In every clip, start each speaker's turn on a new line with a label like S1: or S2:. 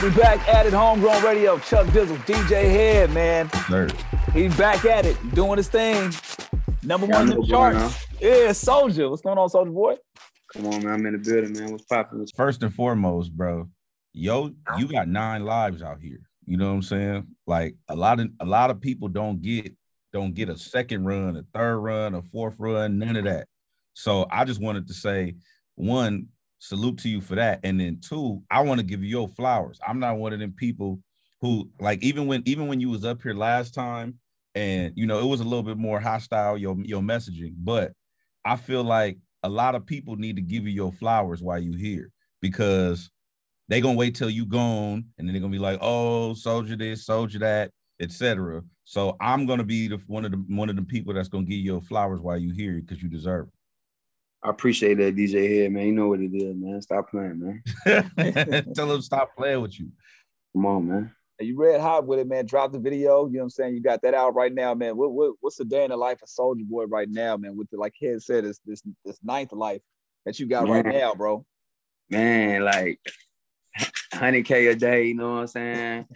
S1: right, we back at it, Homegrown Radio. Chuck Dizzle, DJ Hed, man.
S2: Sir.
S1: He's back at it, doing his thing. Number one in the charts. Yeah, Soulja. What's going on, Soulja Boy?
S3: Come on, man. I'm in the building, man. What's popping?
S2: First and foremost, bro, yo, you got nine lives out here. You know what I'm saying? Like a lot of a lot of people don't get don't get a second run, a third run, a fourth run, none of that. So I just wanted to say, one, salute to you for that. And then two, I want to give you your flowers. I'm not one of them people who like even when even when you was up here last time and you know it was a little bit more hostile your your messaging, but I feel like a lot of people need to give you your flowers while you here because they gonna wait till you gone and then they're gonna be like, oh, Soulja this, Soulja that, etc. So I'm gonna be the one of the one of the people that's gonna give you your flowers while you here because you deserve it.
S3: I appreciate that, DJ Hed, man. You know what it is, man. Stop playing, man.
S2: Tell them stop playing with you.
S3: Come on, man.
S1: You red hot with it, man. Drop the video. You know what I'm saying? You got that out right now, man. What, what what's the day in the life of Soulja Boy right now, man? With the like Hed said, this this this ninth life that you got man. right now, bro.
S3: Man, like 100k a day. You know what I'm saying?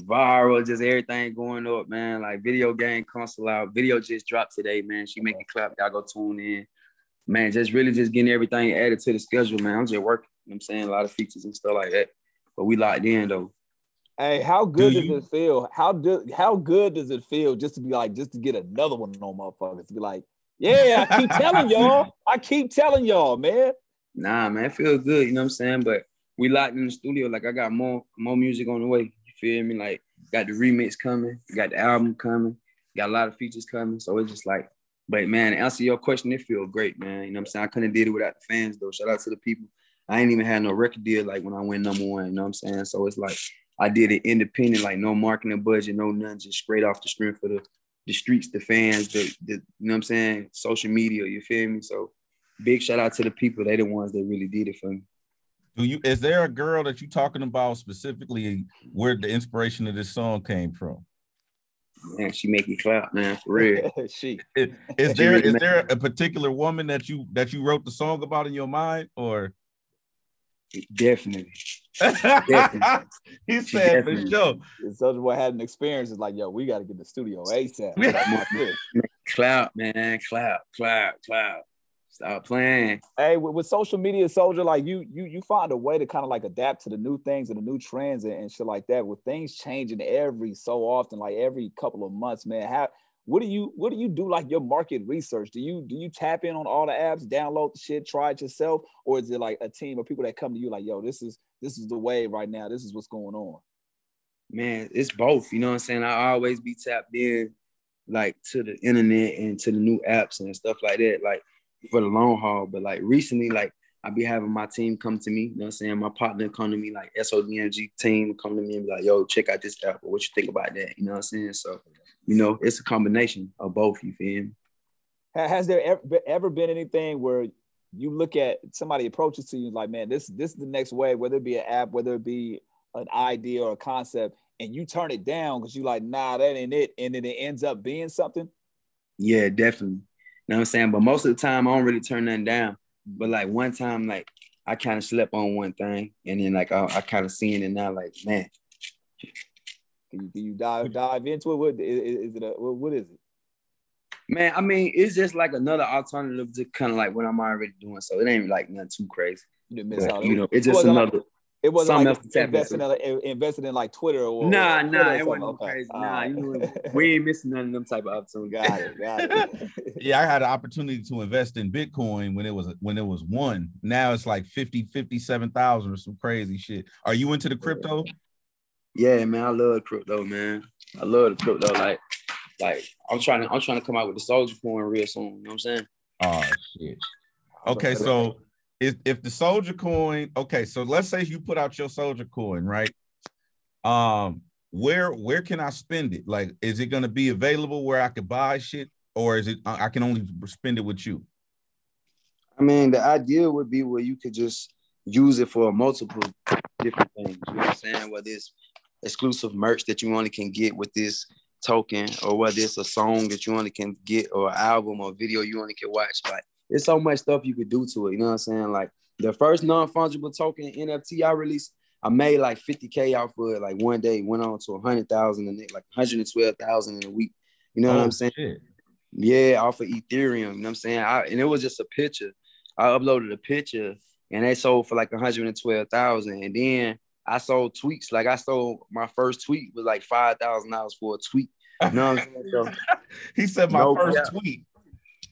S3: Viral, just everything going up, man. Like video game console out. Video just dropped today, man. She making clap. Y'all go tune in man, just really just getting everything added to the schedule, man. I'm just working. You know I'm saying a lot of features and stuff like that. But we locked in though.
S1: Hey, how good Do does you? it feel? How do how good does it feel just to be like just to get another one on motherfuckers to be like, yeah, I keep telling y'all, I keep telling y'all, man.
S3: Nah, man, it feels good. You know what I'm saying? But we locked in the studio. Like I got more more music on the way. You feel me? Like got the remix coming, got the album coming, got a lot of features coming. So it's just like but man, answer your question, it feel great, man. You know what I'm saying? I couldn't did it without the fans though. Shout out to the people. I ain't even had no record deal like when I went number one, you know what I'm saying? So it's like I did it independent, like no marketing budget, no nothing, just straight off the strength for the the streets, the fans, the, the you know what I'm saying, social media, you feel me? So big shout out to the people. They the ones that really did it for me.
S2: Do you is there a girl that you talking about specifically where the inspiration of this song came from?
S3: Man, she make me clap, man, for real.
S1: she
S2: is, is there is there a particular woman that you that you wrote the song about in your mind, or
S3: definitely?
S1: definitely. he said definitely. for sure. Soulja Boy had an experience. It's like, yo, we got to get the studio ASAP.
S3: clap, man, clap, clap, clap. Stop playing.
S1: Hey, with, with, social media, Soulja, like you, you, you find a way to kind of like adapt to the new things and the new trends and, and, shit like that. With things changing every so often, like every couple of months, man. How what do you what do you do like your market research? Do you do you tap in on all the apps, download the shit, try it yourself, or is it like a team of people that come to you like, yo, this is this is the wave right now. This is what's going on.
S3: Man, it's both. You know what I'm saying? I always be tapped in like to the internet and to the new apps and stuff like that. Like for the long haul. But like recently, like I be having my team come to me, you know what I'm saying? My partner come to me, like SODMG team come to me and be like, yo, check out this app. What you think about that? You know what I'm saying? So, you know, it's a combination of both, you feel me?
S1: Has there ever, ever been anything where you look at somebody approaches to you like, man, this this is the next way, whether it be an app, whether it be an idea or a concept, and you turn it down because you like, nah, that ain't it, and then it ends up being something?
S3: Yeah, definitely know what I'm saying? But most of the time, I don't really turn nothing down. But like one time, like I kind of slept on one thing, and then like I, I kind of seeing it now, like man.
S1: Can you, can you dive dive into it? What is, is it? A, what, what is it?
S3: Man, I mean, it's just like another alternative to kind of like what I'm already doing. So it ain't like nothing too crazy.
S1: You didn't miss
S3: but,
S1: out.
S3: You know, it's just another. Like,
S1: it wasn't like investing in, invested in like Twitter or
S3: nah, nah, it wasn't okay. crazy. Nah, you know, we ain't missing none of them type of opportunities.
S1: Got it, got it.
S2: yeah, I had an opportunity to invest in Bitcoin when it was when it was one. Now it's like 50, 57,000 or some crazy shit. Are you into the crypto?
S3: Yeah, man, I love crypto, man. I love the crypto. Like, like I'm trying to I'm trying to come out with the Soulja coin real soon. You know what I'm saying?
S2: Oh shit. Okay, so if if the Soulja coin, okay, so let's say you put out your Soulja coin, right? Um, where where can I spend it? Like, is it gonna be available where I could buy shit, or is it I can only spend it with you?
S3: I mean, the idea would be where you could just use it for multiple different things. You know what I'm saying? Whether it's exclusive merch that you only can get with this token, or whether it's a song that you only can get, or an album or video you only can watch. Like, there's so much stuff you could do to it. You know what I'm saying? Like the first non-fungible token NFT I released, I made like 50k off of it. Like one day, went on to 100,000 and like 112,000 in a week. You know oh, what I'm saying? Shit. Yeah, off of Ethereum. You know what I'm saying? I, and it was just a picture. I uploaded a picture and they sold for like 112,000. And then I sold tweets. Like I sold my first tweet was like five thousand dollars for a tweet. You know what I'm saying? So,
S2: he said my no first tweet.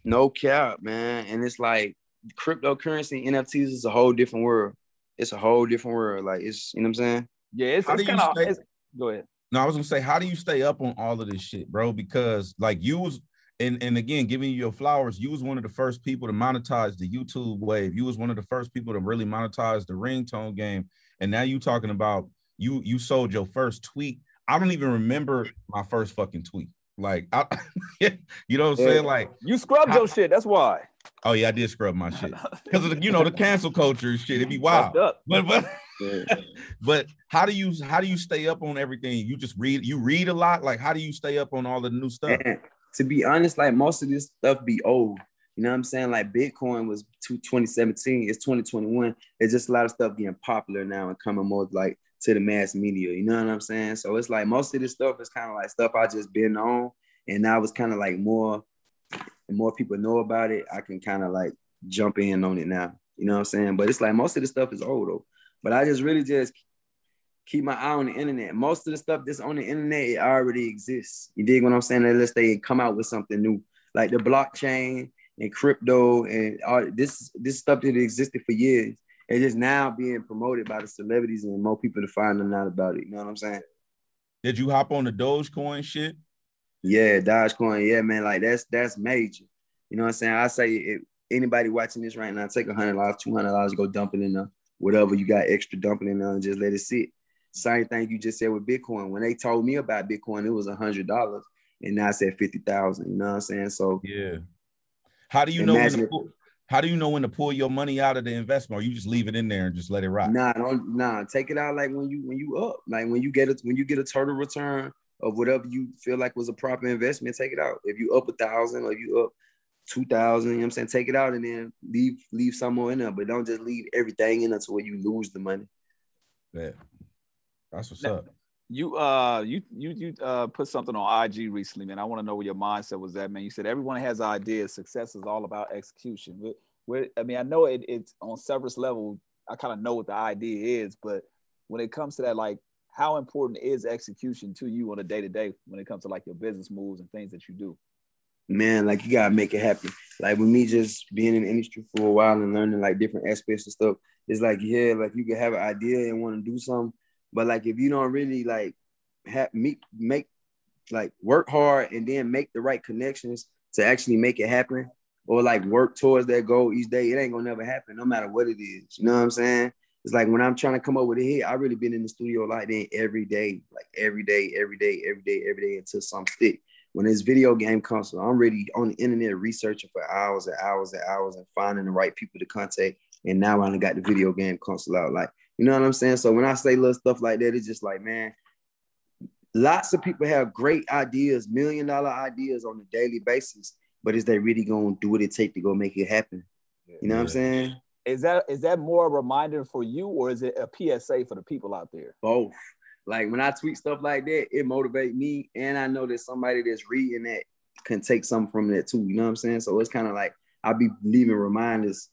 S3: No cap, man. And it's like cryptocurrency, NFTs is a whole different world. It's a whole different world. Like it's you know what I'm saying?
S1: Yeah, it's, it's kind of go ahead.
S2: No, I was gonna say, how do you stay up on all of this shit, bro? Because like you was and and again, giving you your flowers, you was one of the first people to monetize the YouTube wave. You was one of the first people to really monetize the ringtone game. And now you talking about you you sold your first tweet. I don't even remember my first fucking tweet. Like, I, you know what I'm saying? Like,
S1: you scrubbed I, your shit. That's why.
S2: Oh yeah, I did scrub my shit because you know the cancel culture shit. It'd be wild. But but but how do you how do you stay up on everything? You just read you read a lot. Like, how do you stay up on all the new stuff?
S3: To be honest, like most of this stuff be old. You know what I'm saying? Like Bitcoin was 2017, it's 2021. It's just a lot of stuff getting popular now and coming more like to the mass media. You know what I'm saying? So it's like most of this stuff is kind of like stuff I just been on, and now it's kind of like more, and more people know about it. I can kind of like jump in on it now. You know what I'm saying? But it's like most of the stuff is old though. But I just really just keep my eye on the internet. Most of the stuff that's on the internet it already exists. You dig what I'm saying? Unless they come out with something new, like the blockchain and crypto and all this this stuff that existed for years. It's just now being promoted by the celebrities and more people to find them out about it. You know what I'm saying?
S2: Did you hop on the Dogecoin shit?
S3: Yeah, Dogecoin. Yeah, man. Like that's that's major. You know what I'm saying? I say if anybody watching this right now, take a hundred dollars, two hundred dollars, go dump it in the Whatever you got extra, dump it in there and just let it sit. Same thing you just said with Bitcoin. When they told me about Bitcoin, it was a hundred dollars, and now I said fifty thousand. You know what I'm saying? So
S2: yeah, how do you know when how do you know when to pull your money out of the investment, or you just leave it in there and just let it rock?
S3: Nah, don't nah. Take it out like when you when you up, like when you get it when you get a total return of whatever you feel like was a proper investment. Take it out. If you up a thousand or you up two thousand, you know what I'm saying? Take it out and then leave leave some more in there, but don't just leave everything in there to where you lose the money.
S2: Yeah, that's what's now, up
S1: you uh you you you uh put something on IG recently, man. I want to know where your mindset was at, man. You said everyone has ideas. Success is all about execution. Where, where I mean, I know it, it's on several level. I kind of know what the idea is, but when it comes to that, like, how important is execution to you on a day to day when it comes to like your business moves and things that you do?
S3: Man, like you gotta make it happen. Like with me just being in the industry for a while and learning like different aspects of stuff, it's like yeah, like you can have an idea and want to do something, but like if you don't really like have me make like work hard and then make the right connections to actually make it happen, or like work towards that goal each day, it ain't gonna never happen, no matter what it is. You know what I'm saying? It's like when I'm trying to come up with a hit, I really been in the studio like that every day, like every day, every day, every day, every day until some stick. When this video game comes, I'm really on the internet researching for hours and hours and hours and finding the right people to contact. And now I only got the video game console out. Like you know what I'm saying? So when I say little stuff like that, it's just like, man, lots of people have great ideas, million dollar ideas on a daily basis, but is they really gonna do what it take to go make it happen? You know yeah. what I'm saying?
S1: Is that is that more a reminder for you or is it a PSA for the people out there?
S3: Both. Like when I tweet stuff like that, it motivates me, and I know that somebody that's reading that can take something from that too. You know what I'm saying? So it's kind of like I'll be leaving reminders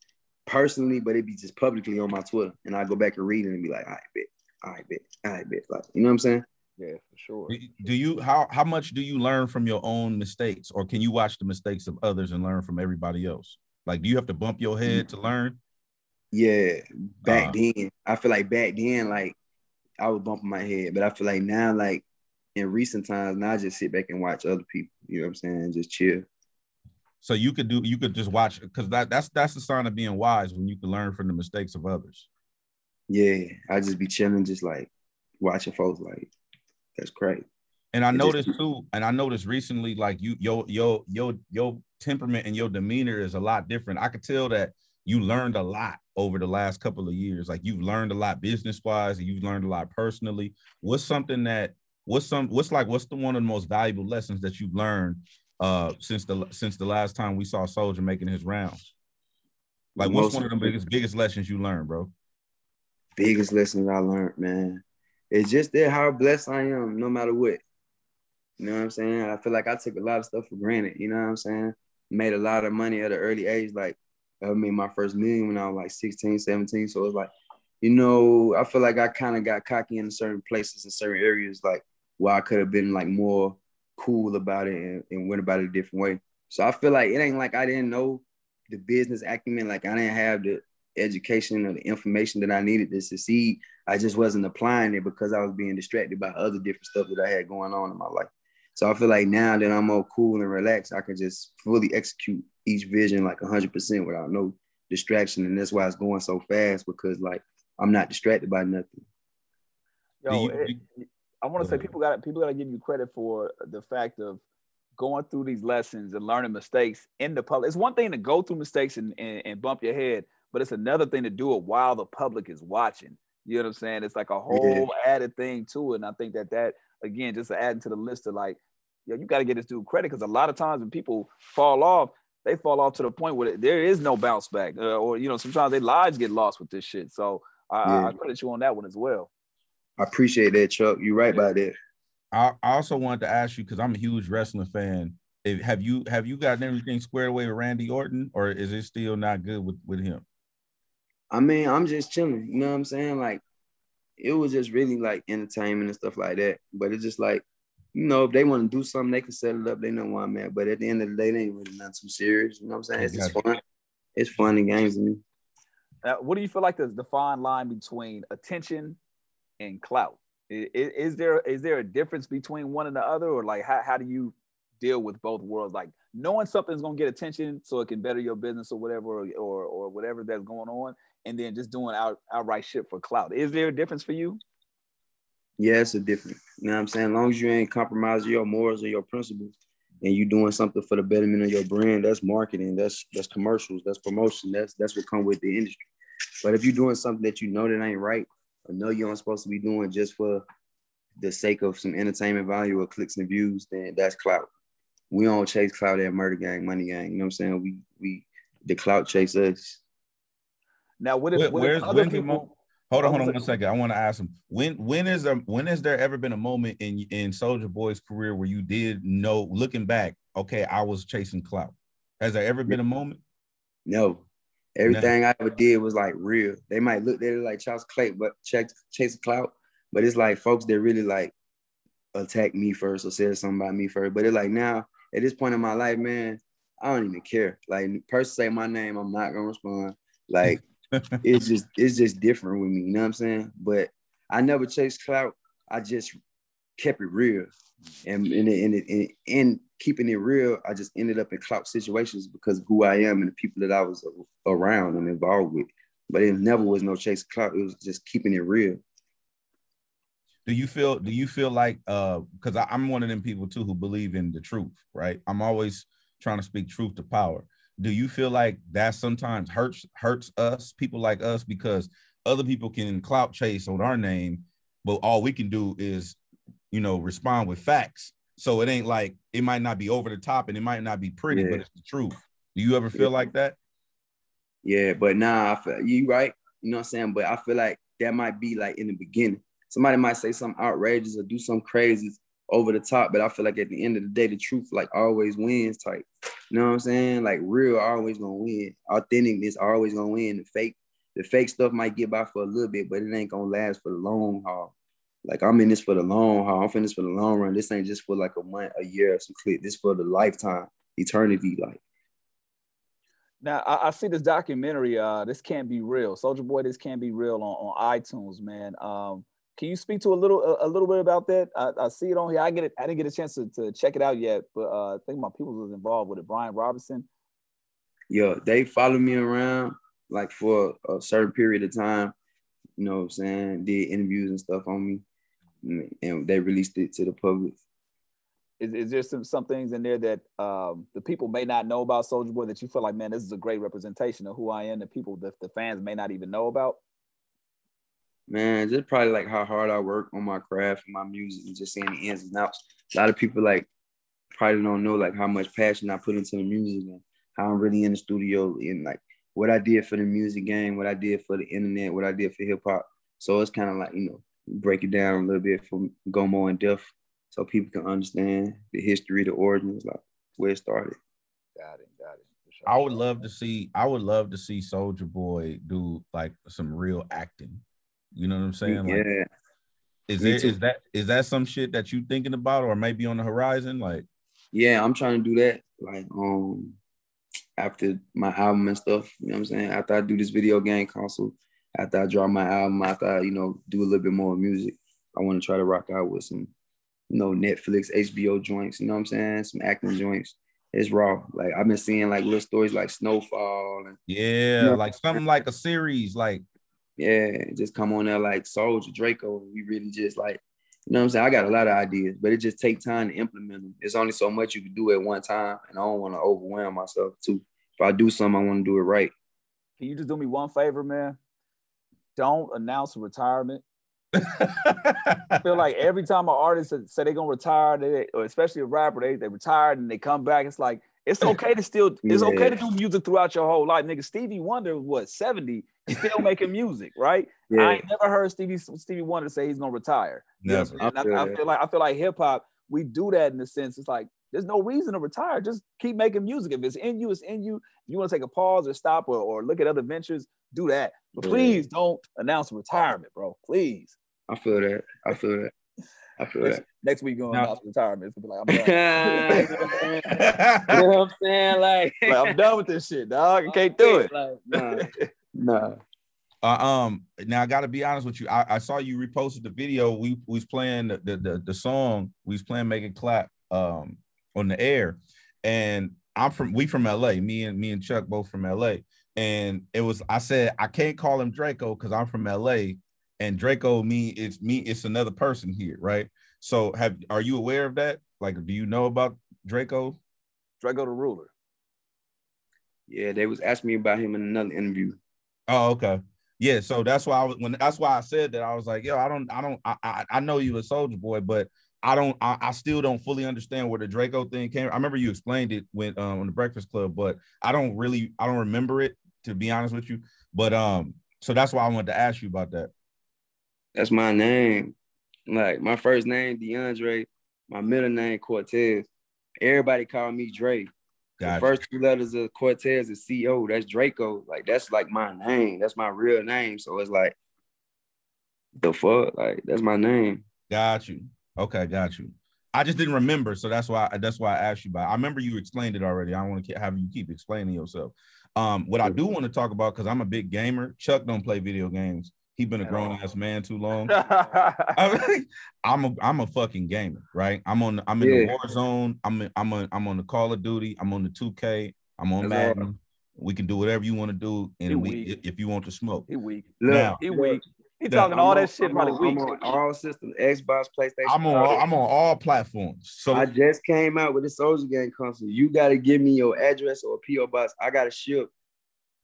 S3: personally, but it'd be just publicly on my Twitter. And I go back and read it and be like, I bet, I bet, I bet. Like, you know what I'm saying?
S1: Yeah, for sure.
S2: Do you how how much do you learn from your own mistakes, or can you watch the mistakes of others and learn from everybody else? Like, do you have to bump your head to learn?
S3: Yeah, back uh, then, I feel like back then, like I was bumping my head. But I feel like now, like in recent times, now I just sit back and watch other people. You know what I'm saying? Just chill.
S2: So you could do you could just watch because that that's that's the sign of being wise when you can learn from the mistakes of others.
S3: Yeah, I just be chilling, just like watching folks. Like that's great.
S2: And I noticed too, and I noticed recently, like you, your your your your temperament and your demeanor is a lot different. I could tell that you learned a lot over the last couple of years. Like you've learned a lot business wise, and you've learned a lot personally. What's something that what's some what's like what's the one of the most valuable lessons that you've learned uh since the since the last time we saw Soulja making his rounds? Like what's one of the biggest biggest lessons you learned, bro?
S3: Biggest lessons I learned, man. It's just that how blessed I am, no matter what. You know what I'm saying? I feel like I took a lot of stuff for granted. You know what I'm saying? Made a lot of money at an early age. Like I made my first million when I was like 16, 17. So it's like, you know, I feel like I kind of got cocky in certain places in certain areas, like where I could have been like more cool about it and, and went about it a different way. So I feel like it ain't like I didn't know the business acumen, like I didn't have the education or the information that I needed to succeed. I just wasn't applying it because I was being distracted by other different stuff that I had going on in my life. So I feel like now that I'm more cool and relaxed, I can just fully execute each vision like 100% without no distraction. And that's why it's going so fast because like I'm not distracted by nothing.
S1: Yo, it, I want to say people got people got to give you credit for the fact of going through these lessons and learning mistakes in the public. It's one thing to go through mistakes and, and, and bump your head, but it's another thing to do it while the public is watching. You know what I'm saying? It's like a whole yeah. added thing to it. And I think that that again, just adding to the list of like, yo, you got to get this dude credit because a lot of times when people fall off, they fall off to the point where there is no bounce back, uh, or you know, sometimes their lives get lost with this shit. So I, yeah. I credit you on that one as well.
S3: I appreciate that, Chuck. You're right yeah. about that.
S2: I, also wanted to ask you because I'm a huge wrestling fan. If, have you have you gotten everything squared away with Randy Orton, or is it still not good with with him?
S3: I mean, I'm just chilling. You know what I'm saying? Like, it was just really like entertainment and stuff like that. But it's just like, you know, if they want to do something, they can set it up. They know why I'm at. But at the end of the day, they ain't really not too serious. You know what I'm saying? It's just fun. It's fun and games to me.
S1: Uh, what do you feel like the, the fine line between attention and clout? Is, is, there is there a difference between one and the other, or like how, how do you deal with both worlds? Like knowing something's gonna get attention so it can better your business or whatever, or or, whatever that's going on, and then just doing out, outright shit for clout. Is there a difference for you?
S3: Yeah, a difference. You know what I'm saying? As long as you ain't compromising your morals or your principles and you doing something for the betterment of your brand, that's marketing, that's that's commercials, that's promotion, that's that's what come with the industry. But if you're doing something that you know that ain't right, or know you aren't supposed to be doing just for the sake of some entertainment value or clicks and views, then that's clout. We don't chase clout at murder gang, money gang. You know what I'm saying? We we the clout chase us.
S1: Now, what if, what if other people?
S2: Hold on, oh, hold on one second. I want to ask him when when is there when has there ever been a moment in in Soulja Boy's career where you did know, looking back, okay, I was chasing clout. Has there ever been a moment?
S3: No. Everything. I ever did was like real. They might look at it like Charles Clay, but check chase clout. But it's like folks that really like attack me first or said something about me first. But it's like now at this point in my life, man, I don't even care. Like person say my name, I'm not gonna respond. Like it's just it's just different with me, you know what I'm saying? But I never chased clout. I just kept it real. And in in, in, in keeping it real, I just ended up in clout situations because of who I am and the people that I was around and involved with. But it never was no chase clout. It was just keeping it real.
S2: Do you feel do you feel like uh because I'm one of them people too who believe in the truth, right? I'm always trying to speak truth to power do you feel like that sometimes hurts hurts us people like us because other people can clout chase on our name but all we can do is you know respond with facts so it ain't like it might not be over the top and it might not be pretty yeah. but it's the truth do you ever feel yeah. like that
S3: yeah but nah I feel, you right you know what i'm saying but i feel like that might be like in the beginning somebody might say something outrageous or do something crazy over the top but i feel like at the end of the day the truth like always wins type you know what I'm saying? Like real always gonna win. Authenticness always gonna win. The fake, the fake stuff might get by for a little bit, but it ain't gonna last for the long haul. Like I'm in this for the long haul. I'm in this for the long run. This ain't just for like a month, a year, some clip. This for the lifetime, eternity. Like
S1: now, I, I, see this documentary. Uh, this can't be real. Soulja Boy, this can't be real on, on iTunes, man. Um, can you speak to a little a, a little bit about that? I, I, see it on here. I get it. I didn't get a chance to, to check it out yet, but uh, I think my people was involved with it. Brian Robinson.
S3: Yeah, they followed me around like for a certain period of time. You know what I'm saying? Did interviews and stuff on me, and they released it to the public.
S1: Is, is there some some things in there that um, the people may not know about Soulja Boy that you feel like, man, this is a great representation of who I am that people the, the fans may not even know about?
S3: Man, just probably like how hard I work on my craft and my music and just seeing the ins and outs. A lot of people like probably don't know like how much passion I put into the music and how I'm really in the studio and like what I did for the music game, what I did for the internet, what I did for hip hop. So it's kind of like, you know, break it down a little bit for Gomo and depth so people can understand the history, the origins, like where it started.
S1: Got it, got it.
S2: Sure. I would love to see, I would love to see Soulja Boy do like some real acting. You know what I'm saying?
S3: Like, yeah.
S2: Is there is that is that some shit that you thinking about or maybe on the horizon? Like,
S3: yeah, I'm trying to do that. Like, um, after my album and stuff, you know what I'm saying? After I do this video game console, after I drop my album, after I, you know, do a little bit more music, I want to try to rock out with some, you know, Netflix, HBO joints, you know what I'm saying? Some acting joints. It's raw. Like I've been seeing like little stories like Snowfall and
S2: yeah, you know, like something like a series, like
S3: yeah, just come on there like Soulja Draco. We really just like, you know what I'm saying? I got a lot of ideas, but it just take time to implement them. There's only so much you can do at one time, and I don't want to overwhelm myself too. If I do something, I want to do it right.
S1: Can you just do me one favor, man? Don't announce a retirement. I feel like every time an artist say they're gonna retire, they, or especially a rapper, they they retired and they come back. It's like it's okay to still it's yeah. okay to do music throughout your whole life, nigga. Stevie Wonder was 70 still making music, right? Yeah. I ain't never heard Stevie Stevie Wonder say he's gonna retire.
S2: Never.
S1: I, feel I, feel like I feel like hip hop, we do that in the sense. It's like there's no reason to retire. Just keep making music. If it's in you, it's in you. If you want to take a pause or stop or, or look at other ventures, do that. But please don't announce retirement, bro. Please.
S3: I feel that. I feel that. I feel
S1: next,
S3: that.
S1: Next week going announce retirement. It's gonna be like, I'm
S3: done. you know what I'm saying? Like,
S1: like, I'm done with this shit, dog. I can't do it. Like,
S3: nah. nah.
S2: Uh, um, now I got to be honest with you. I, I, saw you reposted the video. We, we was playing the, the, the the song. We was playing "Make It Clap" um on the air, and I'm from we from LA. Me and me and Chuck both from LA, and it was I said I can't call him Draco because I'm from LA, and Draco me it's me it's another person here, right? So have are you aware of that? Like, do you know about Drakeo?
S1: Drakeo the ruler.
S3: Yeah, they was asking me about him in another interview.
S2: Oh, okay. Yeah, so that's why I was when that's why I said that I was like, yo, I don't, I don't, I, I, I know you a Soulja Boy, but I don't, I, I, still don't fully understand where the Draco thing came. I remember you explained it when um, on the Breakfast Club, but I don't really, I don't remember it to be honest with you. But um, so that's why I wanted to ask you about that.
S3: That's my name. Like my first name, DeAndre. My middle name, Cortez. Everybody call me Dre. Gotcha. The first two letters of Cortez is CO. That's Draco. Like that's like my name. That's my real name. So it's like the fuck. Like that's my name.
S2: Got you. Okay, got you. I just didn't remember, so that's why that's why I asked you about. It. I remember you explained it already. I want to have you keep explaining yourself. Um, what I do want to talk about because I'm a big gamer. Chuck don't play video games. He been a grown ass man too long. I'm a I'm a fucking gamer, right? I'm on I'm in yeah. the war zone. I'm in, I'm on I'm on the Call of Duty. I'm on the 2K. I'm on That's Madden. We can do whatever you want to do, and we if you want to smoke.
S1: He weak.
S2: Now,
S1: he weak. He talking all that shit probably weak.
S3: I'm on all systems, Xbox, PlayStation.
S2: I'm on all, I'm on all platforms. So
S3: I just came out with a Soulja Gang console. You got to give me your address or a PO box. I got to ship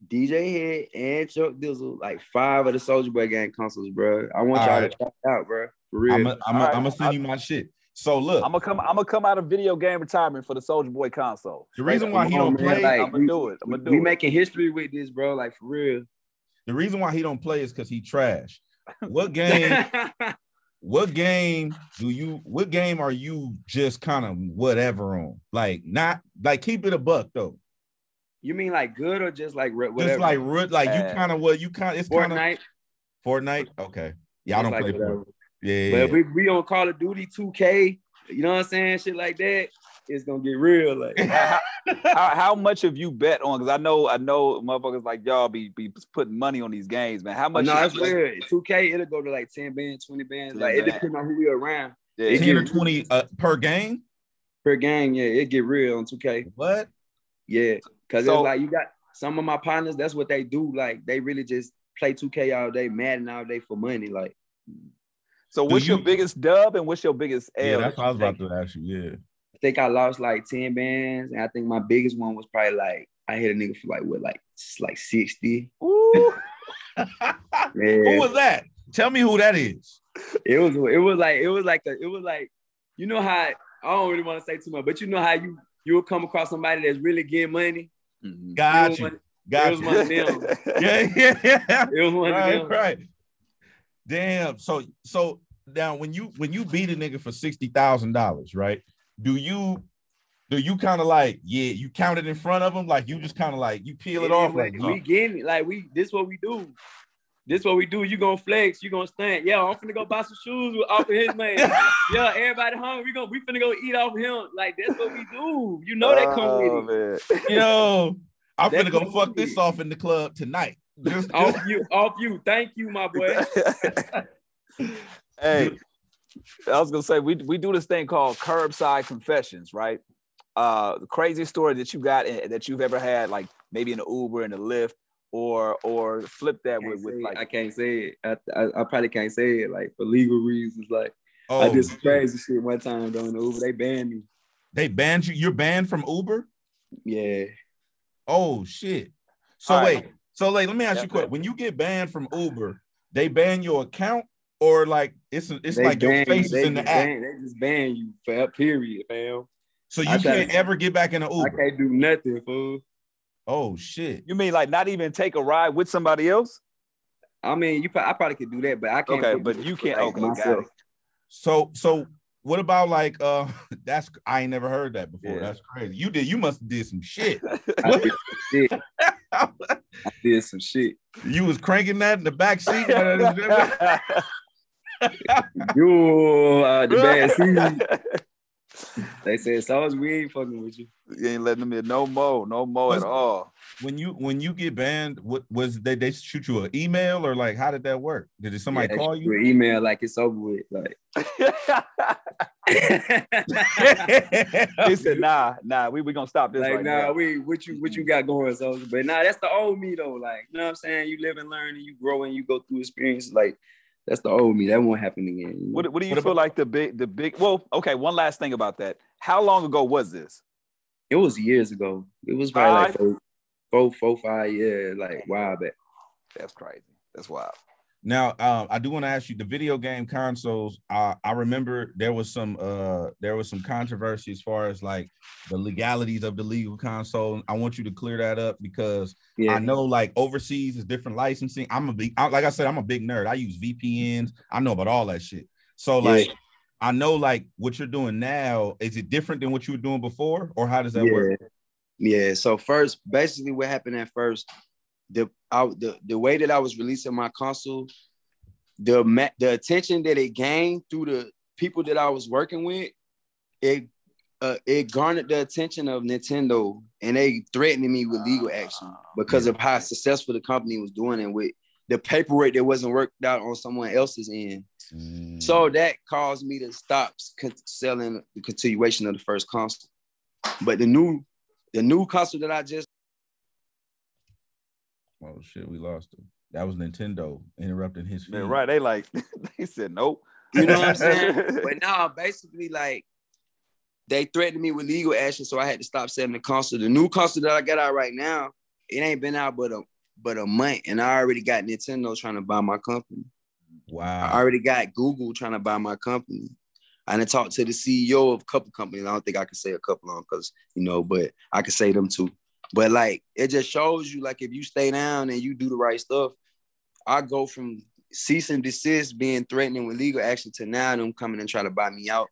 S3: DJ Hed and Chuck Dizzle, like five of the Soulja Boy Gang consoles, bro. I want All y'all right. to check out, bro. For real.
S2: I'm gonna right. send you my shit. So look,
S1: I'm gonna come. I'm gonna come out of video game retirement for the Soulja Boy console.
S2: The reason why he don't play,
S1: like, I'm gonna we, do it. I'm gonna do
S3: we
S1: it.
S3: making history with this, bro. Like for real.
S2: The reason why he don't play is because he trash. What game? what game do you? What game are you just kind of whatever on? Like not like keep it a buck though.
S3: You mean like good or just like whatever?
S2: Just like root, like you kind of what you kind it's
S3: kind of
S2: Fortnite. Fortnite. Okay, yeah, I don't like play. Whatever. Yeah,
S3: but we we on Call of Duty 2K. You know what I'm saying? Shit like that. it's gonna get real. Like
S1: how, how, how much have you bet on? Because I know I know motherfuckers like y'all be be putting money on these games, man. How
S3: oh,
S1: much?
S3: no,
S1: you-
S3: it's weird. 2K, it'll go to like 10 bands, 20 bands.
S1: 10
S3: Like it depends on who we around.
S1: Yeah,
S3: It
S2: 10 or 20 uh, per game?
S3: Per game, yeah, it get real on 2K.
S2: What?
S3: Yeah. Cause
S1: So-
S3: it's like you got some of my partners, that's what they do. Like they really just play 2K all day, Madden all day for money. Like
S1: So
S2: Do
S1: what's your biggest dub and what's your biggest L?
S2: Yeah, that's what I was about to ask you. Yeah.
S3: I think I lost like 10 bands. And I think my biggest one was probably like I hit a nigga for like what, like like 60.
S1: Ooh.
S2: Who was that? Tell me who that is.
S3: It was it was like it was like a, it was like you know how I don't really want to say too much, but you know how you you will come across somebody that's really getting money.
S1: Mhm.
S2: Got you.
S3: one,
S2: Got
S3: it was
S2: you.
S3: one of them.
S2: Yeah, yeah, yeah.
S3: It was one of
S2: Right,
S3: them.
S2: right. Damn. So, so now when you when you beat a nigga for sixty thousand dollars, right? Do you do you kind of like yeah? You count it in front of him, like you just kind of like you peel it
S3: Yeah,
S2: off,
S3: we,
S2: like
S3: we getting it. Like we this what we do. This what we do. You gonna flex, you gonna stand. Yeah, I'm finna go buy some shoes off of his man. yeah, everybody hungry. We gonna we finna go eat off of him. Like that's what we do. You know that come
S1: Oh,
S3: with it.
S1: man.
S2: yo, I'm
S3: That
S2: finna go fuck this
S3: it.
S2: off in the club tonight. Just,
S3: Off you, off you. Thank you, my boy.
S1: hey, I was gonna say we we do this thing called curbside confessions, right? Uh, the craziest story that you got in, that you've ever had, like maybe in the Uber in the Lyft, or or flip that with, with like
S3: I can't say it. I, I, I probably can't say it like for legal reasons. Like
S2: oh,
S3: I did some crazy shit one time during the Uber. They banned me.
S2: they banned you. You're banned from Uber.
S3: Yeah.
S2: Oh shit. So
S1: All right.
S2: wait. So like, let me ask
S1: Yeah,
S2: you a question. When you get banned from Uber, they ban your account, or like it's it's
S3: They
S2: like your
S3: ban-
S2: face is in the
S3: just
S2: app,
S3: ban- They just ban you for a period, fam.
S2: so you
S3: I
S2: can't ever get back in the Uber.
S3: I can't do nothing, fool.
S2: Oh shit.
S1: you mean like not even take a ride with somebody else?
S3: I mean, you. pro- I probably could do that, but I can't.
S1: Okay, but you can't.
S3: like,
S1: Okay, got
S3: myself.
S2: So so what about like uh that's I ain't never heard that before.
S1: Yeah.
S2: That's crazy. You did you must have did some shit.
S3: I did, shit. I did some shit.
S2: you was cranking that in the back seat.
S3: You uh, the bad seed. They said, "So as we ain't fucking with you."
S1: you ain't letting them in no more, no more at all.
S2: when you when you get banned, what was they they shoot you an email or like how did that work? Did somebody
S3: Yeah,
S2: call you?
S3: an email like it's over with. Like
S1: he said, "Nah, nah, we we gonna stop this
S3: like
S1: right
S3: nah,
S1: now."
S3: we what you what you got going, so but nah, that's the old me though. Like, you know what I'm saying? You live and learn and you grow and you go through experiences. Like, that's the old me. That won't happen again. you know?
S1: What, what do you
S2: What
S1: feel
S2: about-
S1: like the big the big? Well, okay. One last thing about that. How long ago was this?
S3: It was years ago. It was probably like
S1: Five?
S3: four, four, four, five years, like wow back.
S1: That's crazy. That's wild.
S2: Now, um, I do want to ask you the video game consoles. Uh, I remember there was some uh there was some controversy as far as like the legalities of the legal console. I want you to clear that up because
S3: Yeah,
S2: I know like overseas is different licensing. I'm a big I, like I said, I'm a big nerd. I use VPNs. I know about all that shit. So
S3: Yeah.
S2: like I know like what you're doing now. Is it different than what you were doing before, or how does that
S3: yeah.
S2: work?
S3: Yeah. So first, basically, what happened at first, the I, the the way that I was releasing my console, the the attention that it gained through the people that I was working with, it uh, it garnered the attention of Nintendo, and they threatened me with legal action because of how successful the company was doing and with the paperwork that wasn't worked out on someone else's end.
S2: Mm.
S3: So that caused me to stop selling the continuation of the first console. But the new, the new console that I just
S2: oh shit, we lost him. That was Nintendo interrupting his feed.
S1: Man, right? They like they said nope.
S3: You know what I'm saying? but now, basically, like they threatened me with legal action, so I had to stop selling the console. The new console that I got out right now, it ain't been out but a but a month, and I already got Nintendo trying to buy my company.
S2: Wow.
S3: I already got Google trying to buy my company. I done talked to the CEO of a couple companies. I don't think I can say a couple on because you know, but I can say them too. But like it just shows you, like if you stay down and you do the right stuff, I go from cease and desist being threatening with legal action to now them coming and try to buy me out.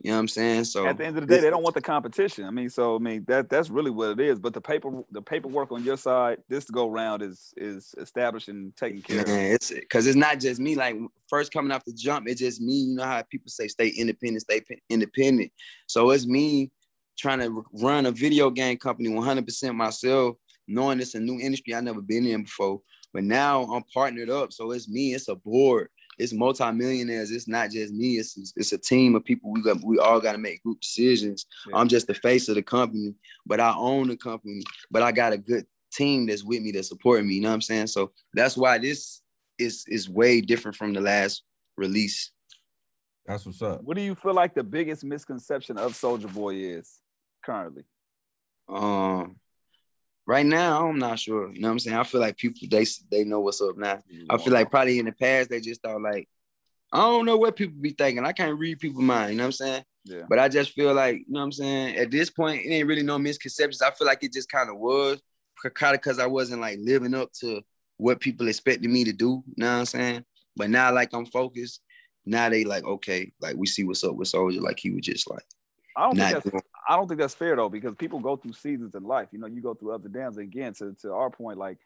S3: You know what I'm saying? So
S1: at the end of the day, they don't want the competition. I mean, so I mean that that's really what it is. But the paper the paperwork on your side, this go round is is established and taken care
S3: man,
S1: of.
S3: It's because it's not just me. Like first coming off the jump, it's just me. You know how people say stay independent, stay independent. So it's me trying to run a video game company 100% myself, knowing it's a new industry I never been in before. But now I'm partnered up, so it's me. It's a board it's multimillionaires. It's not just me. It's it's a team of people. We got we all got to make group decisions. Yeah. I'm just the face of the company, but I own the company. But I got a good team that's with me that's supporting me. You know what I'm saying? So that's why this is is way different from the last release.
S2: That's what's up.
S1: What do you feel like the biggest misconception of Soulja Boy is currently?
S3: Um, Right now, I'm not sure. You know what I'm saying? I feel like people they they know what's up now. I feel like probably in the past they just thought like, I don't know what people be thinking. I can't read people's mind. You know what I'm saying?
S1: Yeah.
S3: But I just feel like, you know what I'm saying? At this point, it ain't really no misconceptions. I feel like it just kind of was, kind of because I wasn't like living up to what people expected me to do. You know what I'm saying? But now, like I'm focused. Now they like, okay, like we see what's up with Soulja. Like he was just like,
S1: I don't think that's I don't think that's fair though, because people go through seasons in life. You know, you go through ups and downs. And again, to, to our point, like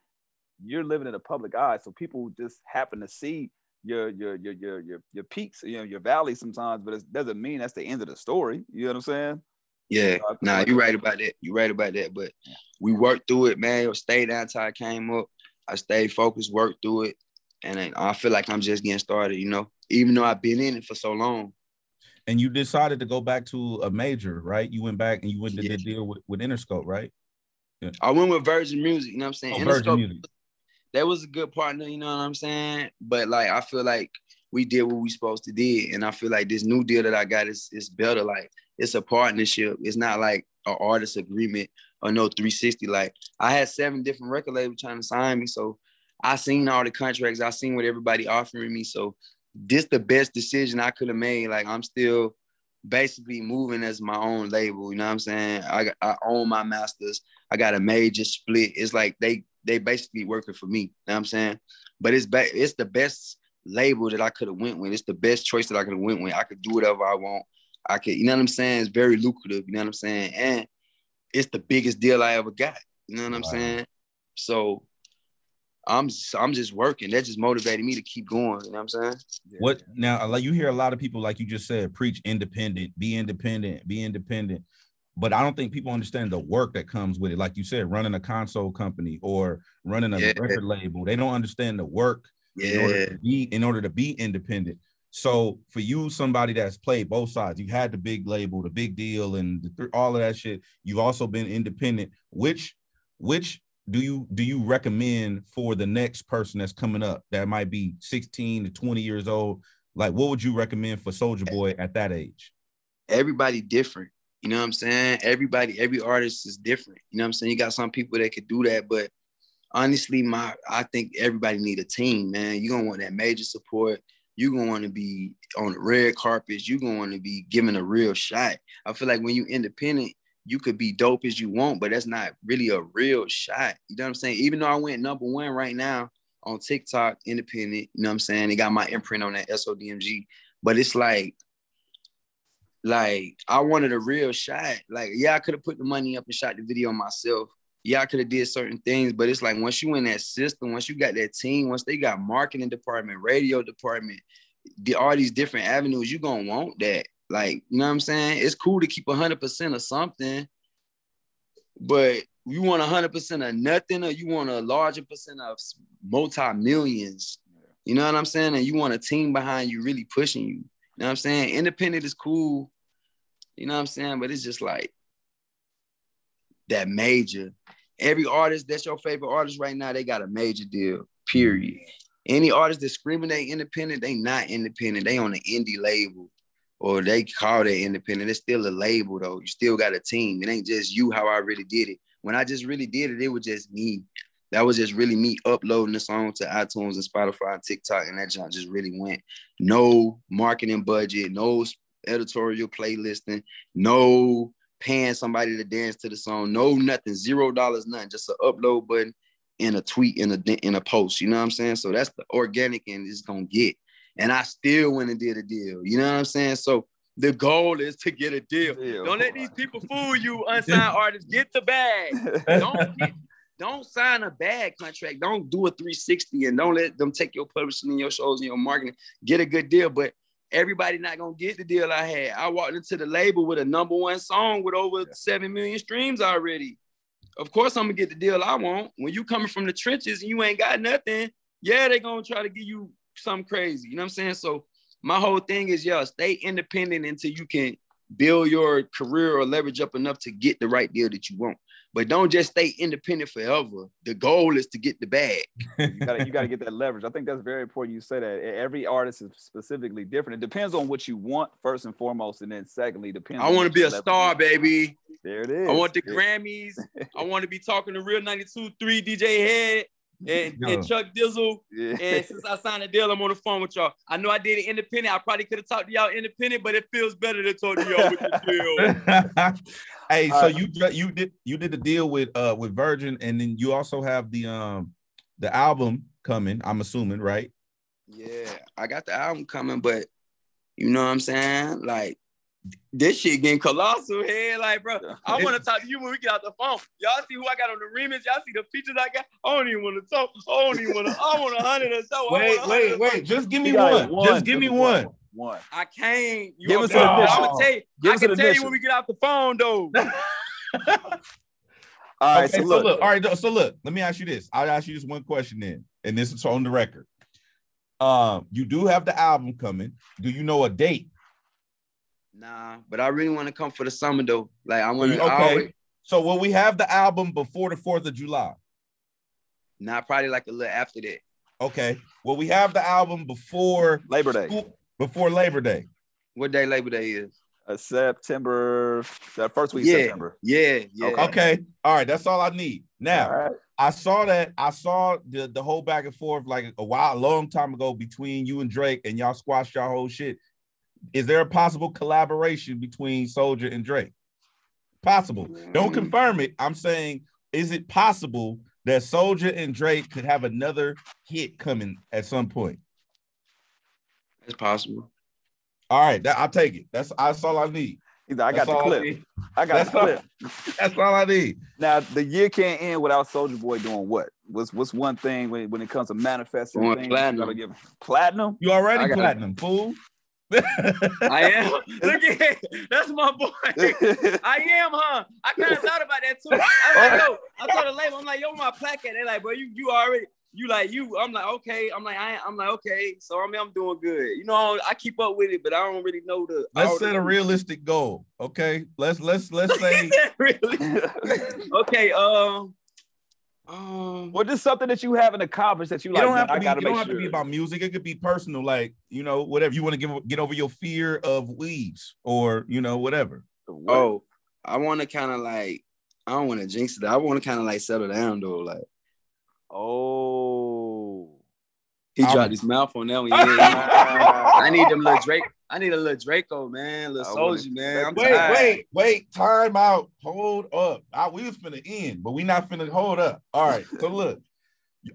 S1: you're living in a public eye, so people just happen to see your your your your your, your peaks, you know, your valleys sometimes, but it doesn't mean that's the end of the story. You know what I'm saying?
S3: Yeah, so nah, like you're right about that. You're right about that. But yeah. we worked through it, man. Stayed down until I came up. I stayed focused, worked through it, and I feel like I'm just getting started. You know, even though I've been in it for so long
S2: and you decided to go back to a major, right? You went back and you went to yeah. the deal with, with Interscope, right?
S3: Yeah. I went with Virgin Music, you know what I'm saying?
S2: Oh, Virgin Music.
S3: That was a good partner, you know what I'm saying? But like I feel like we did what we supposed to did. And I feel like this new deal that I got is is better. Like it's a partnership. It's not like an artist agreement or no 360. Like I had seven different record labels trying to sign me. So I seen all the contracts. I seen what everybody offering me. So this the best decision I could have made. Like I'm still basically moving as my own label. You know what I'm saying? I I own my masters. I got a major split. It's like they they basically working for me. You know what I'm saying? But it's ba- it's the best label that I could have went with. It's the best choice that I could have went with. I could do whatever I want. I could, you know what I'm saying? It's very lucrative. You know what I'm saying? And it's the biggest deal I ever got. You know what I'm saying? So I'm just, I'm just working. That just motivated me to keep going. You know what I'm saying?
S2: What now? Like you hear a lot of people, like you just said, preach independent, be independent, be independent. But I don't think people understand the work that comes with it. Like you said, running a console company or running a yeah. record label, they don't understand the work
S3: yeah.
S2: in order to be in order to be independent. So for you, somebody that's played both sides, you had the big label, the big deal, and the, all of that shit. You've also been independent. Which which do you do you recommend for the next person that's coming up that might be 16 to 20 years old? Like, what would you recommend for Soulja Boy at that age?
S3: Everybody different. You know what I'm saying? Everybody, every artist is different. You know what I'm saying? You got some people that could do that, but honestly, my I think everybody need a team, man. You're gonna want that major support. You're gonna want to be on the red carpets. You're gonna want to be given a real shot. I feel like when you're independent, you could be dope as you want, but that's not really a real shot. You know what I'm saying? Even though I went number one right now on TikTok, independent, you know what I'm saying? It got my imprint on that SODMG, but it's like, like I wanted a real shot. Like, yeah, I could have put the money up and shot the video myself. Yeah, I could have did certain things, but it's like once you in that system, once you got that team, once they got marketing department, radio department, the, all these different avenues, you gonna want that. Like, you know what I'm saying? It's cool to keep 100% of something, but you want 100% of nothing or you want a larger percent of multi-millions. You know what I'm saying? And you want a team behind you really pushing you. You know what I'm saying? Independent is cool. You know what I'm saying? But it's just like that major. Every artist that's your favorite artist right now, they got a major deal, period. Any artist that's screaming they independent, they not independent. They on the indie label or they call it independent. It's still a label though. You still got a team. It ain't just you how I really did it. When I just really did it, it was just me. That was just really me uploading the song to iTunes and Spotify and TikTok, and that junk just really went. No marketing budget, no editorial playlisting, no paying somebody to dance to the song, no nothing, zero dollars, nothing, just an upload button and a tweet in a in a post. You know what I'm saying? So that's the organic and it's gonna get and I still went and did a deal. You know what I'm saying? So The goal is to get a deal.
S1: Deal.
S3: Don't let these people fool you, unsigned artists. Get the bag. Don't get, don't sign a bad contract. Don't do a 360 and don't let them take your publishing and your shows and your marketing. Get a good deal. But everybody not gonna get the deal I had. I walked into the label with a number one song with over seven million streams already. Of course, I'm gonna get the deal I want. When you coming from the trenches and you ain't got nothing, yeah, they gonna try to give you something crazy. You know what I'm saying? So my whole thing is, yeah, stay independent until you can build your career or leverage up enough to get the right deal that you want. But don't just stay independent forever. The goal is to get the bag.
S1: you gotta you gotta get that leverage. I think that's very important. You say that every artist is specifically different. It depends on what you want first and foremost, and then secondly, depends.
S3: I want to be a star, baby.
S1: There it is.
S3: I want the Grammys. I want to be talking to Real 92 3 DJ Hed and,
S2: Yeah.
S3: and Chuck Dizzle.
S1: Yeah.
S3: And since I signed a deal, I'm on the phone with y'all. I know I did it independent. I probably could have talked to y'all independent, but it feels better to talk to y'all with the deal.
S2: hey, so
S1: Uh,
S2: you you did you did the deal with uh with Virgin, and then you also have the um the album coming. I'm assuming, right?
S3: Yeah, I got the album coming, but you know what I'm saying? Like this shit getting colossal here. Like, bro, I want to talk to you when we get out the phone. Y'all see who I got on the remix? Y'all see the features I got? I don't even want to talk. I don't even want to. I want a hundred or so.
S2: Wait, wait, wait. Just give me
S1: You got
S2: one. Just give me one.
S1: One.
S3: I can't. You
S1: Give us
S3: be-
S2: an
S3: I'm gonna tell you.
S1: Give
S3: I can tell you when we get out the phone, though.
S1: All right.
S2: okay,
S1: so look.
S2: all right. So look, let me ask you this. I'll ask you this one question then, and this is on the record. Um, you do have the album coming. Do you know a date?
S3: Nah, but I really want to come for the summer though. Like I want to.
S2: Okay. So will we have the album before the Fourth of July?
S3: Nah, probably like a little after that.
S2: Okay. Will we have the album before
S1: Labor Day,
S2: school- before Labor Day?
S3: What day Labor Day is?
S1: uh, September, that first week of
S3: Yeah.
S1: September.
S3: Yeah, yeah.
S1: Okay.
S2: Okay. All right. That's all I need. Now,
S1: All right.
S2: I saw that. I saw the, the whole back and forth like a while, a long time ago between you and Drake, and y'all squashed y'all whole shit. Is there a possible collaboration between Soulja and Drake? Possible. Don't
S3: Mm.
S2: confirm it. I'm saying, is it possible that Soulja and Drake could have another hit coming at some point?
S3: It's possible.
S2: All right, that, I'll take it. That's that's all I need.
S1: He's like, I got
S2: That's
S1: the clip.
S2: need.
S1: I got
S2: That's
S1: the
S2: all-
S1: clip.
S2: That's all I need.
S1: Now the year can't end without Soulja Boy doing what? What's what's one thing when, when it comes to manifesting things?
S3: platinum.
S1: You gotta give platinum.
S2: You already
S3: I got-
S2: platinum, fool.
S3: I am. Look at it. That's my boy. I am, huh? I kind of thought about that too. I was like, yo, I told the label, I'm like, yo, my plaque at. They're like, bro, you you already, you like you. I'm like, okay. I'm like, I, I'm like, okay. So I mean, I'm doing good. You know, I keep up with it, but I don't really know the.
S2: Let's set a realistic goal. Okay. Let's let's let's say
S3: okay. Um. Um.
S1: well, just something that you haven't accomplished that you
S2: it
S1: like.
S2: don't have to
S1: I
S2: be.
S1: gotta
S2: It don't
S1: make
S2: have
S1: sure.
S2: to be about music. It could be personal, like you know, whatever you want to give get over your fear of weeds or you know whatever.
S1: What?
S3: Oh, I want to kind of like. I don't want to jinx it. I want to kind of like settle down though. Like
S1: Oh.
S3: he
S2: I'm-
S3: dropped his mouth on that one. Yeah, yeah. I need them little Drake. I need a little Draco, man. Little
S1: I wanna-
S3: soldier, man. I'm
S2: Wait,
S3: tired.
S2: wait, wait. Time out. Hold up. I, we was finna end, but we not finna hold up. All right. So look,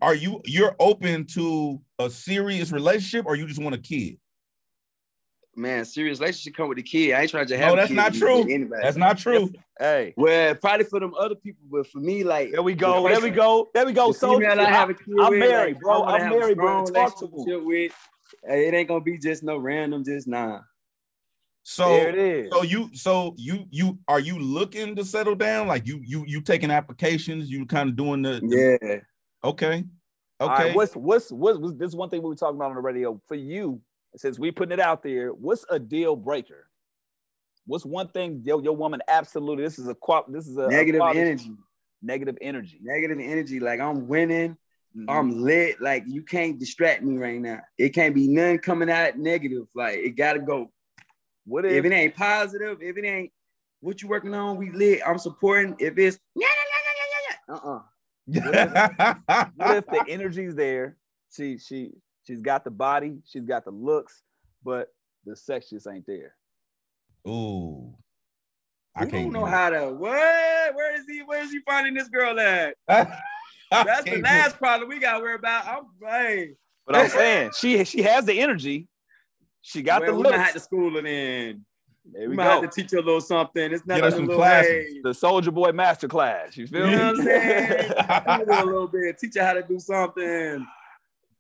S2: are you you're open to a serious relationship or you just want a kid?
S3: Man, serious relationship come with the kid. I ain't trying to
S2: No,
S3: have. a
S2: that's
S3: kid
S2: not true.
S3: Anybody.
S2: That's not true.
S1: Hey.
S3: well, probably for them other people, but for me, like
S1: There we go.
S3: the
S1: There we go. There we go.
S3: the
S1: Soulja.
S3: female I have a kid
S1: I'm married,
S3: like,
S1: bro.
S3: I wanna
S1: I'm married, bro.
S3: strong
S1: Talk to me.
S3: With, Hey, it ain't gonna be just no random, just nah.
S2: So
S1: there it is.
S2: So you, so you, you are you looking to settle down? Like you, you, you taking applications? You kind of doing the, the-
S3: Yeah.
S2: okay, okay.
S1: right, what's what's what's what's- this one thing we were talking about on the radio for you since we putting it out there what's a deal breaker what's one thing your, your woman absolutely this is a qual this is a a
S3: Negative
S1: quality-
S3: energy.
S1: negative energy
S3: Negative energy. Like I'm winning.
S1: Mhm.
S3: I'm lit. Like you can't distract me right now. It can't be none coming out negative. Like it gotta go.
S1: what
S3: If
S1: if
S3: it ain't positive, if it ain't what you working on, we lit. I'm supporting. If it's yeah, yeah, yeah, yeah, yeah, uh-uh.
S1: what if the energy's there she she she's got the body she's got the looks but the sex just ain't there
S2: Ooh, I
S3: We
S2: can't
S3: don't know how to what? Where is he? Where is he finding this girl at?
S2: it.
S3: That's the
S2: Can't do
S3: last problem we got to worry about. I'm right.
S1: but i'm saying she she has the energy she got
S3: well,
S1: the
S3: we
S1: looks
S3: might have to school it in.
S1: There
S3: We
S1: we
S3: might
S1: go.
S3: have to teach you a little something. It's not
S2: Get us
S3: like a little
S2: classes.
S3: hey,
S1: The Soulja Boy Masterclass. You feel
S3: You
S1: me?
S3: know what I'm saying? A little bit. Teach you how to do something.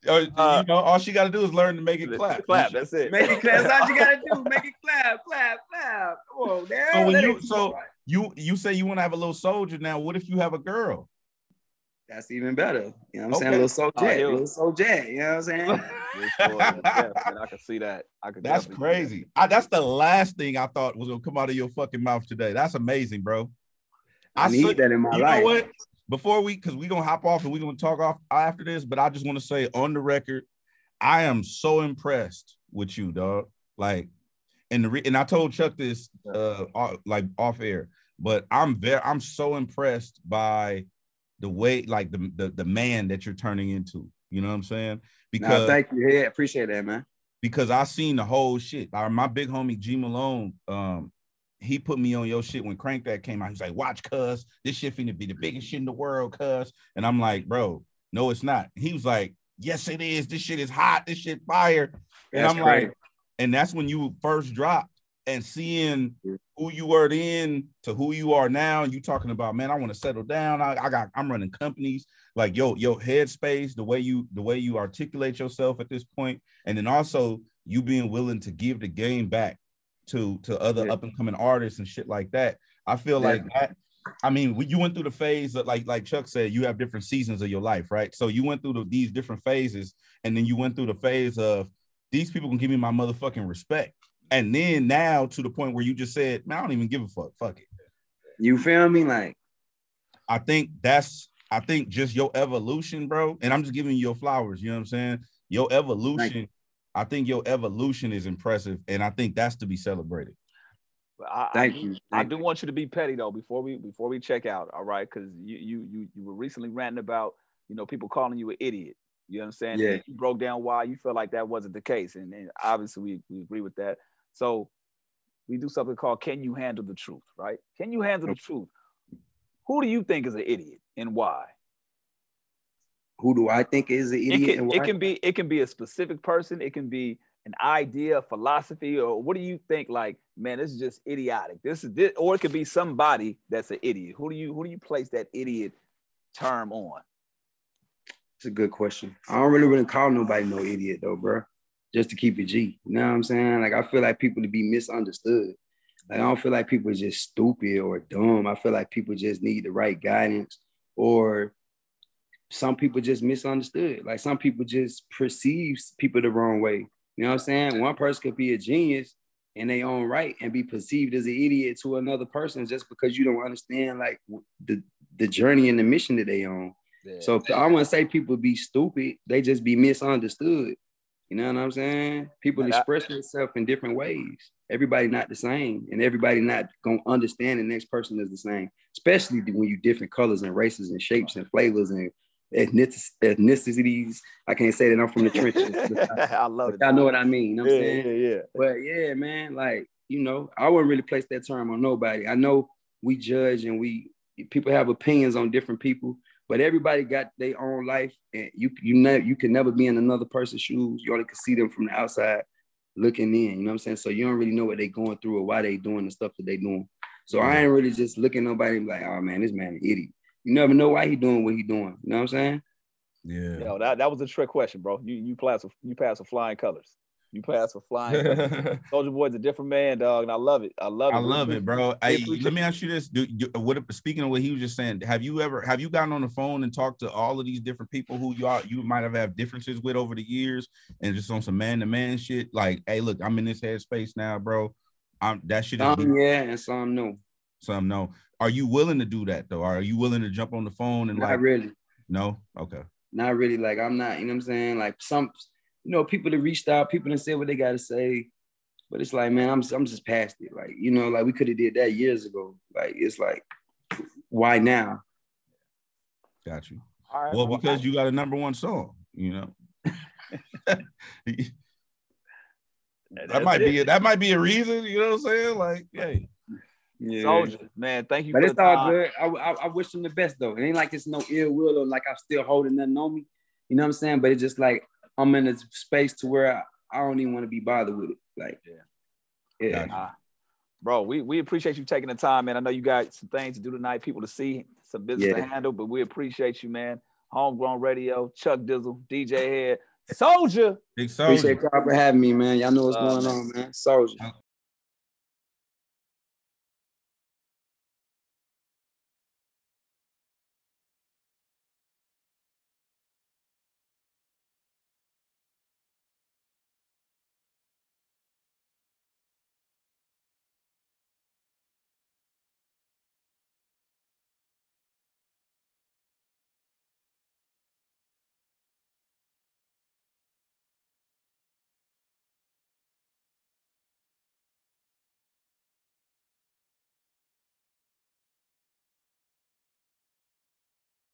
S2: Uh, you know, all she got to do is learn to make it clap.
S1: Clap. That's it.
S3: Make it clap. That's all you gotta do. Make it clap, clap, clap. Come on, now.
S2: So when you- so- You you say you want to have a little soldier now. What if you have a girl?
S3: That's even better. You know what I'm saying?
S2: Okay.
S3: A little soul
S1: Oh,
S3: jet.
S1: he'll-
S3: a little soul jet. You know what I'm saying?
S1: Yes, Lord. Man, I can see that. I could.
S2: That's
S1: definitely see that.
S2: crazy. I, that's the last thing I thought was gonna come out of your fucking mouth today. That's amazing, bro.
S3: I need
S2: saw-
S3: that in my
S2: you
S3: life.
S2: know what? Before we, because we're gonna hop off and we're gonna talk off after this, but I just want to say on the record, I am so impressed with you, dog. Like, and the re- and I told Chuck this uh off- like off air, but I'm very I'm so impressed by the way, like the the, the man that you're turning into. You know what I'm saying? Because
S3: Nah, thank you. Yeah, appreciate that, man.
S2: because I seen the whole shit. Our, my big homie G Malone, um, he put me on your shit when Crank That came out. He's like, watch cuz this shit finna be the biggest shit in the world, cuz. And I'm like, bro, no, it's not. He was like, Yes, it is. This shit is hot, this shit fire. And
S3: That's
S2: I'm
S3: crazy.
S2: like, and that's when you first dropped and seeing who you were then to who you are now. And you talking about, man, I want to settle down. I, I got I'm running companies. Like yo, your headspace, the way you the way you articulate yourself at this point, and then also you being willing to give the game back to to other
S3: Yeah.
S2: up and coming artists and shit like that. I feel like that. I mean, you went through the phase that, like like Chuck said, you have different seasons of your life, right? So you went through the, these different phases, and then you went through the phase of these people can give me my motherfucking respect, and then now to the point where you just said, man, I don't even give a fuck, fuck it.
S3: You feel me? Like,
S2: I think that's I think just your evolution, bro. And I'm just giving you your flowers. You know what I'm saying? Your evolution. I think your evolution is impressive, and I think that's to be celebrated.
S1: I,
S3: thank
S1: I,
S3: you.
S1: I do
S3: you.
S1: want you to be petty though before we before we check out. All right, because you you you you were recently ranting about you know people calling you an idiot. You know what I'm saying?
S3: Yeah.
S1: And You broke down why you felt like that wasn't the case, and, and obviously we, we agree with that. So we do something called "Can you handle the truth?" Right? Can you handle the truth? Who do you think is an idiot and why?
S3: Who do I think is an
S1: It
S3: idiot?
S1: can
S3: and
S1: it can be it can be a specific person. It can be an idea, philosophy, or what do you think? Like, man, this is just idiotic. This is this, or it could be somebody that's an idiot. Who do you who do you place that idiot term on?
S3: It's a good question. I don't really really call nobody no idiot though, bro. Just to keep it G. You know what I'm saying? Like I feel like people to be misunderstood. Like I don't feel like people are just stupid or dumb. I feel like people just need the right guidance, or some people just misunderstood. Like some people just perceive people the wrong way. You know what I'm saying? One person could be a genius in their own right and be perceived as an idiot to another person just because you don't understand like the the journey and the mission that they on. So I want to say people be stupid. They just be misunderstood. You know what I'm saying? People
S1: And I-
S3: express themselves in different ways. Everybody not the same, and everybody not gonna understand the next person is the same. Especially when you different colors and races and shapes and flavors and ethnicities. I can't say that I'm from the trenches. but
S1: I love it.
S3: Y'all know what I mean. You know what I'm saying?
S1: yeah, yeah.
S3: But yeah, man, like you know, I wouldn't really place that term on nobody. I know we judge and we people have opinions on different people, but everybody got their own life, and you you never you can never be in another person's shoes. You only can see them from the outside looking in. You know what I'm saying? So you don't really know what they're going through or why they doing the stuff that they doing. So I ain't really just looking at nobody and be like, oh man, this man an idiot. You never know why he doing what he doing. You know what I'm saying?
S2: Yeah.
S1: Yo, that, that was a trick question, bro. You you pass with you pass with flying colors. You pass for flying colors. Soulja Boy's a different man, dog, and I love it. I love it.
S2: I love it, bro. Hey,
S1: appreciate
S2: let me ask you this: Do you, what? Speaking of what he was just saying, have you ever have you gotten on the phone and talked to all of these different people who you are you might have had differences with over the years, and just on some man to man shit? Like, hey, look, I'm in this headspace now, bro. I'm that shit is
S3: Some yeah, and some no.
S2: some no. Are you willing to do that though? Are you willing to jump on the phone and
S3: Not
S2: like
S3: really.
S2: no? Okay.
S3: not really like I'm not, you know what I'm saying? Like some, you know, people that reached out, people that said what they gotta say, but it's like, man, I'm I'm just past it. Like, you know, like we could have did that years ago. Like it's like, why now?
S2: Got you.
S1: All right,
S2: Well,
S1: well,
S2: because you got a number one song, you know. that might
S1: it.
S2: be that might be a reason, you know what I'm saying? Like, hey,
S3: Yeah.
S1: Soulja, man. Thank you.
S3: But
S1: for
S3: it's
S1: the
S3: all
S1: time.
S3: good. I, I, I wish them the best though. It ain't like it's no ill will or like I'm still holding nothing on me. You know what I'm saying? But it's just like I'm in a space to where I, I don't even want to be bothered with it. Like,
S1: Yeah.
S3: yeah.
S2: Gotcha.
S1: Bro, we, we appreciate you taking the time, man. I know you got some things to do tonight, people to see, some business
S3: Yeah.
S1: to handle, but we appreciate you, man. Homegrown Radio, Chuck Dizzle, DJ Hed, Soulja.
S2: Big Soulja.
S3: Appreciate y'all for having me, man. Y'all know what's
S1: Uh,
S3: going on, man. Soulja.